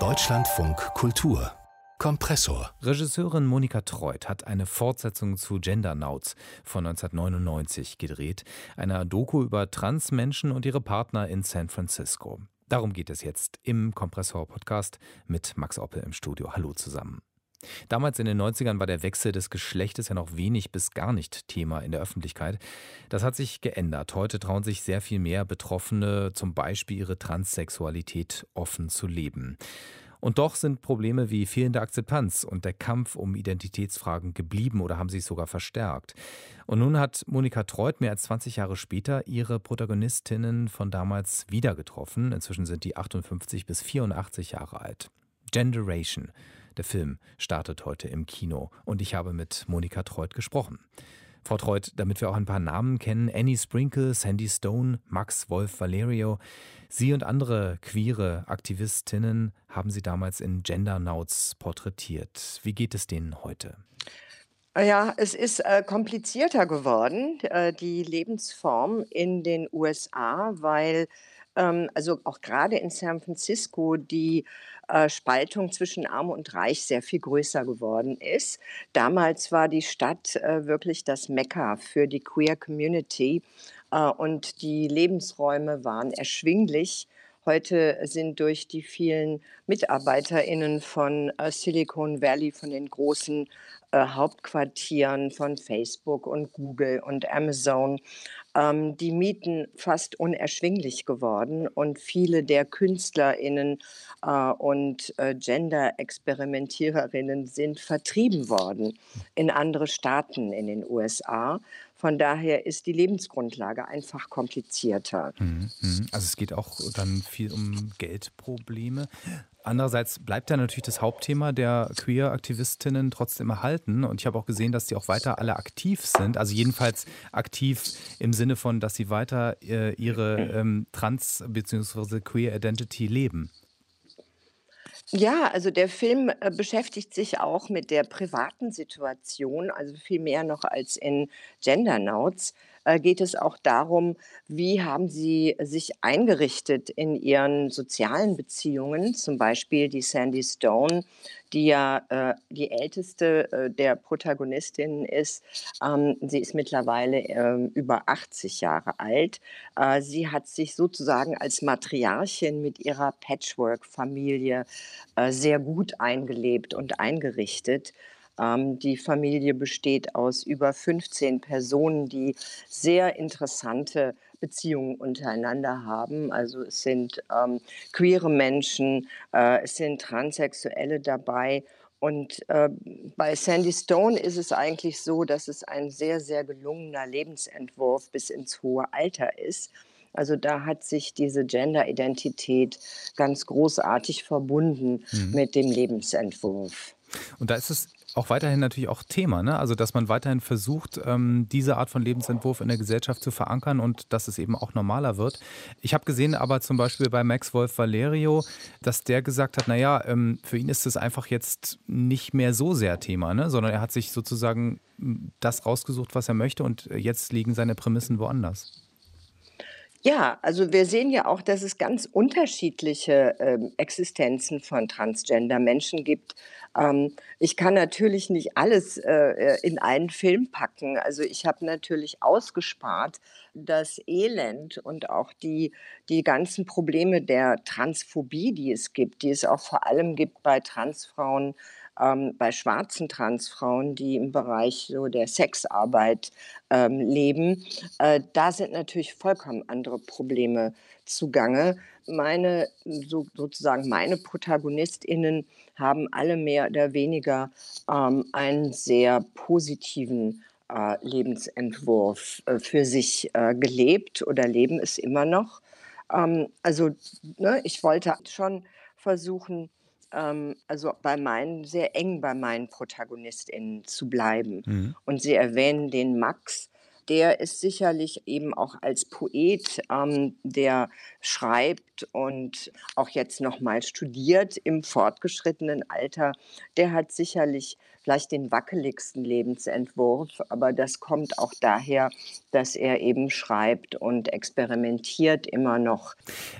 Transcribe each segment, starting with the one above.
Deutschlandfunk Kultur Kompressor. Regisseurin Monika Treut hat eine Fortsetzung zu Gendernauts von 1999 gedreht, einer Doku über Transmenschen und ihre Partner in San Francisco. Darum geht es jetzt im Kompressor-Podcast mit Max Oppel im Studio. Hallo zusammen. Damals in den 90ern war der Wechsel des Geschlechtes ja noch wenig bis gar nicht Thema in der Öffentlichkeit. Das hat sich geändert. Heute trauen sich sehr viel mehr Betroffene zum Beispiel ihre Transsexualität offen zu leben. Und doch sind Probleme wie fehlende Akzeptanz und der Kampf um Identitätsfragen geblieben oder haben sich sogar verstärkt. Und nun hat Monika Treut mehr als 20 Jahre später ihre Protagonistinnen von damals wieder getroffen. Inzwischen sind die 58 bis 84 Jahre alt. Generation der Film startet heute im Kino und ich habe mit Monika Treut gesprochen. Frau Treut, damit wir auch ein paar Namen kennen, Annie Sprinkle, Sandy Stone, Max Wolf Valerio. Sie und andere queere Aktivistinnen haben Sie damals in Gender Nauts porträtiert. Wie geht es denen heute? Ja, es ist äh, komplizierter geworden, äh, die Lebensform in den USA, weil ähm, also auch gerade in San Francisco die äh, Spaltung zwischen Arm und Reich sehr viel größer geworden ist. Damals war die Stadt äh, wirklich das Mekka für die Queer Community äh, und die Lebensräume waren erschwinglich. Heute sind durch die vielen MitarbeiterInnen von äh, Silicon Valley, von den großen äh, Hauptquartieren von Facebook und Google und Amazon ähm, die Mieten fast unerschwinglich geworden und viele der KünstlerInnen äh, und äh, Gender-Experimentiererinnen sind vertrieben worden in andere Staaten in den USA. Von daher ist die Lebensgrundlage einfach komplizierter. Mhm, mhm. Also es geht auch dann viel um Geldprobleme. Andererseits bleibt ja natürlich das Hauptthema der Queer-Aktivistinnen trotzdem erhalten. Und ich habe auch gesehen, dass die auch weiter alle aktiv sind. Also jedenfalls aktiv im Sinne von, dass sie weiter äh, ihre ähm, Trans- bzw. Queer Identity leben. Ja, also der Film äh, beschäftigt sich auch mit der privaten Situation, also viel mehr noch als in Gender Notes äh, geht es auch darum, wie haben Sie sich eingerichtet in Ihren sozialen Beziehungen, zum Beispiel die Sandy Stone, die ja äh, die älteste äh, der Protagonistinnen ist. Ähm, sie ist mittlerweile äh, über 80 Jahre alt. Äh, sie hat sich sozusagen als Matriarchin mit ihrer Patchwork-Familie äh, sehr gut eingelebt und eingerichtet. Ähm, die Familie besteht aus über 15 Personen, die sehr interessante Beziehungen untereinander haben. Also es sind ähm, queere Menschen, äh, es sind Transsexuelle dabei. Und äh, bei Sandy Stone ist es eigentlich so, dass es ein sehr, sehr gelungener Lebensentwurf bis ins hohe Alter ist. Also da hat sich diese Gender-Identität ganz großartig verbunden mhm. mit dem Lebensentwurf. Und da ist es auch weiterhin natürlich auch Thema, ne? Also dass man weiterhin versucht, ähm, diese Art von Lebensentwurf in der Gesellschaft zu verankern und dass es eben auch normaler wird. Ich habe gesehen, aber zum Beispiel bei Max Wolf Valerio, dass der gesagt hat, naja, ähm, für ihn ist es einfach jetzt nicht mehr so sehr Thema, ne? sondern er hat sich sozusagen das rausgesucht, was er möchte und jetzt liegen seine Prämissen woanders. Ja, also wir sehen ja auch, dass es ganz unterschiedliche ähm, Existenzen von Transgender-Menschen gibt. Ähm, ich kann natürlich nicht alles äh, in einen Film packen. Also ich habe natürlich ausgespart das Elend und auch die, die ganzen Probleme der Transphobie, die es gibt, die es auch vor allem gibt bei Transfrauen ähm, bei schwarzen Transfrauen, die im Bereich so der Sexarbeit ähm, leben, äh, da sind natürlich vollkommen andere Probleme zugange. Meine, so, sozusagen meine ProtagonistInnen haben alle mehr oder weniger ähm, einen sehr positiven äh, Lebensentwurf äh, für sich äh, gelebt oder leben es immer noch. Ähm, also ne, ich wollte schon versuchen, ähm, also bei meinen, sehr eng bei meinen ProtagonistInnen zu bleiben. Mhm. Und sie erwähnen den Max. Der ist sicherlich eben auch als Poet, ähm, der schreibt und auch jetzt noch mal studiert im fortgeschrittenen Alter, der hat sicherlich vielleicht den wackeligsten Lebensentwurf, aber das kommt auch daher, dass er eben schreibt und experimentiert immer noch.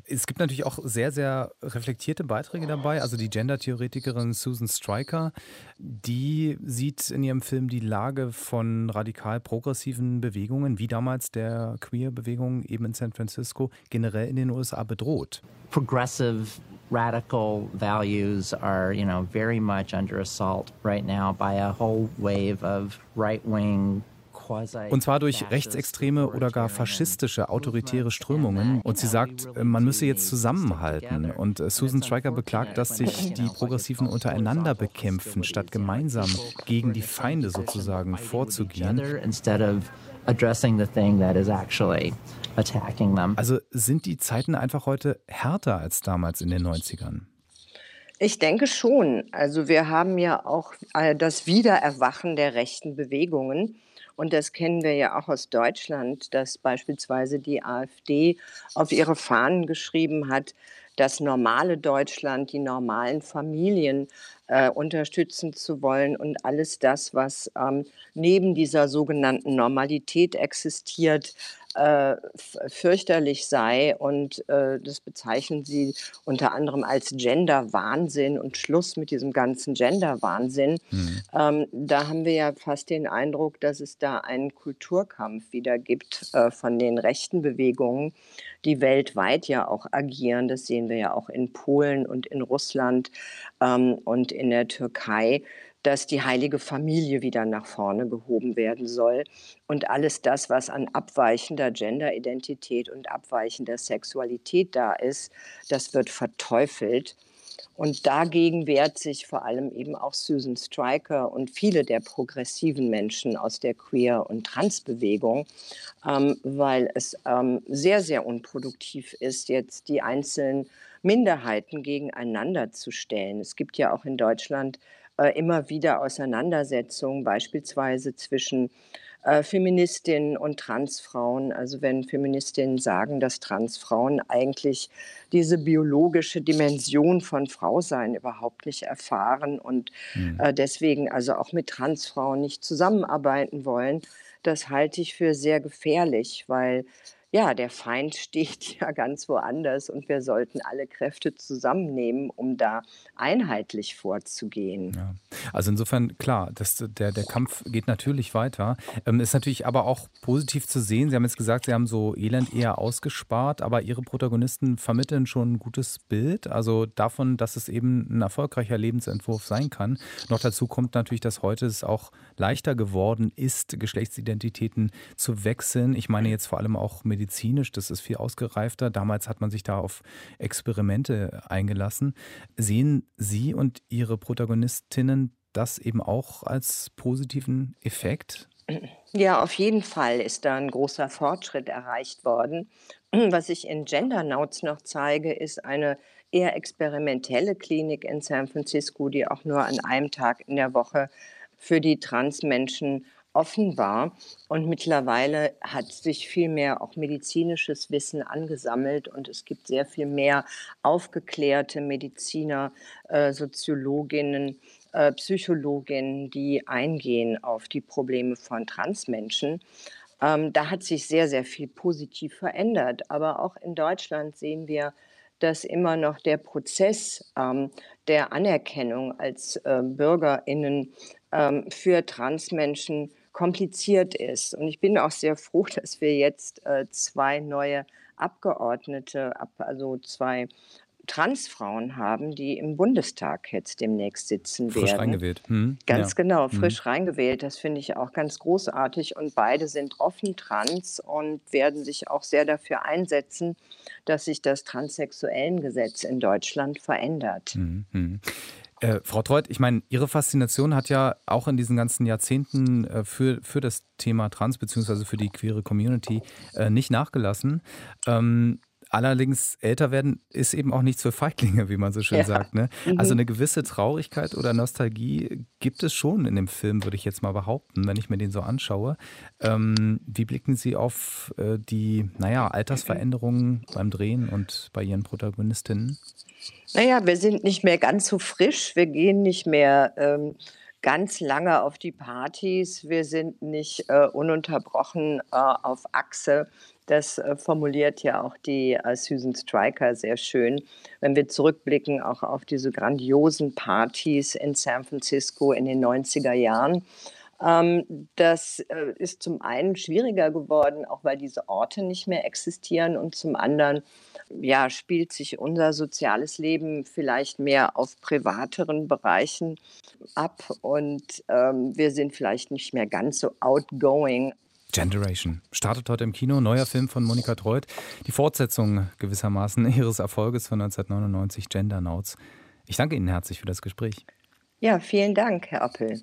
Es gibt natürlich auch sehr, sehr reflektierte Beiträge dabei. Also die Gender-Theoretikerin Susan Stryker, die sieht in ihrem Film die Lage von radikal progressiven Bewegungen, wie damals der Queer-Bewegung eben in San Francisco, generell in den USA bedroht. Progressive radical values are, you know, very much under assault right now by a whole wave of right-wing und zwar durch rechtsextreme oder gar faschistische autoritäre Strömungen. Und sie sagt, man müsse jetzt zusammenhalten. Und äh, Susan Stryker beklagt, dass sich die Progressiven untereinander bekämpfen, statt gemeinsam gegen die Feinde sozusagen vorzugehen. Also sind die Zeiten einfach heute härter als damals in den 90ern? Ich denke schon. Also wir haben ja auch äh, das Wiedererwachen der rechten Bewegungen. Und das kennen wir ja auch aus Deutschland, dass beispielsweise die AfD auf ihre Fahnen geschrieben hat, das normale Deutschland, die normalen Familien äh, unterstützen zu wollen und alles das, was ähm, neben dieser sogenannten Normalität existiert, äh, fürchterlich sei. Und äh, das bezeichnen sie unter anderem als Gender-Wahnsinn und Schluss mit diesem ganzen Gender-Wahnsinn. Mhm. Ähm, da haben wir ja fast den Eindruck, dass es da einen Kulturkampf wieder gibt äh, von den rechten Bewegungen, die weltweit ja auch agieren. Das sehen wir ja auch in Polen und in Russland ähm, und in der Türkei dass die heilige Familie wieder nach vorne gehoben werden soll. Und alles das, was an abweichender Genderidentität und abweichender Sexualität da ist, das wird verteufelt. Und dagegen wehrt sich vor allem eben auch Susan Stryker und viele der progressiven Menschen aus der Queer- und Transbewegung, ähm, weil es ähm, sehr, sehr unproduktiv ist, jetzt die einzelnen Minderheiten gegeneinander zu stellen. Es gibt ja auch in Deutschland äh, immer wieder Auseinandersetzungen, beispielsweise zwischen äh, Feministinnen und Transfrauen. Also wenn Feministinnen sagen, dass Transfrauen eigentlich diese biologische Dimension von Frausein überhaupt nicht erfahren und mhm. äh, deswegen also auch mit Transfrauen nicht zusammenarbeiten wollen, das halte ich für sehr gefährlich, weil ja, der Feind steht ja ganz woanders und wir sollten alle Kräfte zusammennehmen, um da einheitlich vorzugehen. Ja. Also insofern, klar, das, der, der Kampf geht natürlich weiter. Ähm, ist natürlich aber auch positiv zu sehen. Sie haben jetzt gesagt, Sie haben so Elend eher ausgespart, aber Ihre Protagonisten vermitteln schon ein gutes Bild. Also davon, dass es eben ein erfolgreicher Lebensentwurf sein kann. Noch dazu kommt natürlich, dass heute es auch leichter geworden ist, Geschlechtsidentitäten zu wechseln. Ich meine jetzt vor allem auch Medizin medizinisch, das ist viel ausgereifter. Damals hat man sich da auf Experimente eingelassen. Sehen Sie und Ihre Protagonistinnen das eben auch als positiven Effekt? Ja, auf jeden Fall ist da ein großer Fortschritt erreicht worden. Was ich in Gender Notes noch zeige, ist eine eher experimentelle Klinik in San Francisco, die auch nur an einem Tag in der Woche für die Transmenschen offen war. Und mittlerweile hat sich viel mehr auch medizinisches Wissen angesammelt und es gibt sehr viel mehr aufgeklärte Mediziner, äh, Soziologinnen, äh, Psychologinnen, die eingehen auf die Probleme von Transmenschen. Ähm, da hat sich sehr, sehr viel positiv verändert. Aber auch in Deutschland sehen wir, dass immer noch der Prozess ähm, der Anerkennung als äh, Bürgerinnen ähm, für Transmenschen kompliziert ist. Und ich bin auch sehr froh, dass wir jetzt äh, zwei neue Abgeordnete, also zwei Transfrauen haben, die im Bundestag jetzt demnächst sitzen frisch werden. Frisch reingewählt. Hm, ganz ja. genau, hm. frisch hm. reingewählt. Das finde ich auch ganz großartig. Und beide sind offen trans und werden sich auch sehr dafür einsetzen, dass sich das Transsexuellengesetz in Deutschland verändert. Hm, hm. Äh, Frau Treut, ich meine, Ihre Faszination hat ja auch in diesen ganzen Jahrzehnten äh, für, für das Thema Trans bzw. für die queere Community äh, nicht nachgelassen. Ähm, Allerdings älter werden ist eben auch nichts für Feiglinge, wie man so schön ja. sagt. Ne? Mhm. Also eine gewisse Traurigkeit oder Nostalgie gibt es schon in dem Film, würde ich jetzt mal behaupten, wenn ich mir den so anschaue. Ähm, wie blicken Sie auf äh, die, naja, Altersveränderungen beim Drehen und bei Ihren Protagonistinnen? Naja, wir sind nicht mehr ganz so frisch, wir gehen nicht mehr ähm, ganz lange auf die Partys, wir sind nicht äh, ununterbrochen äh, auf Achse. Das äh, formuliert ja auch die äh, Susan Stryker sehr schön. Wenn wir zurückblicken auch auf diese grandiosen Partys in San Francisco in den 90er Jahren. Ähm, das äh, ist zum einen schwieriger geworden, auch weil diese Orte nicht mehr existieren und zum anderen ja, spielt sich unser soziales Leben vielleicht mehr auf privateren Bereichen ab und ähm, wir sind vielleicht nicht mehr ganz so outgoing. Generation startet heute im Kino, neuer Film von Monika Treut, die Fortsetzung gewissermaßen ihres Erfolges von 1999, Gender Notes. Ich danke Ihnen herzlich für das Gespräch. Ja, vielen Dank, Herr Appel.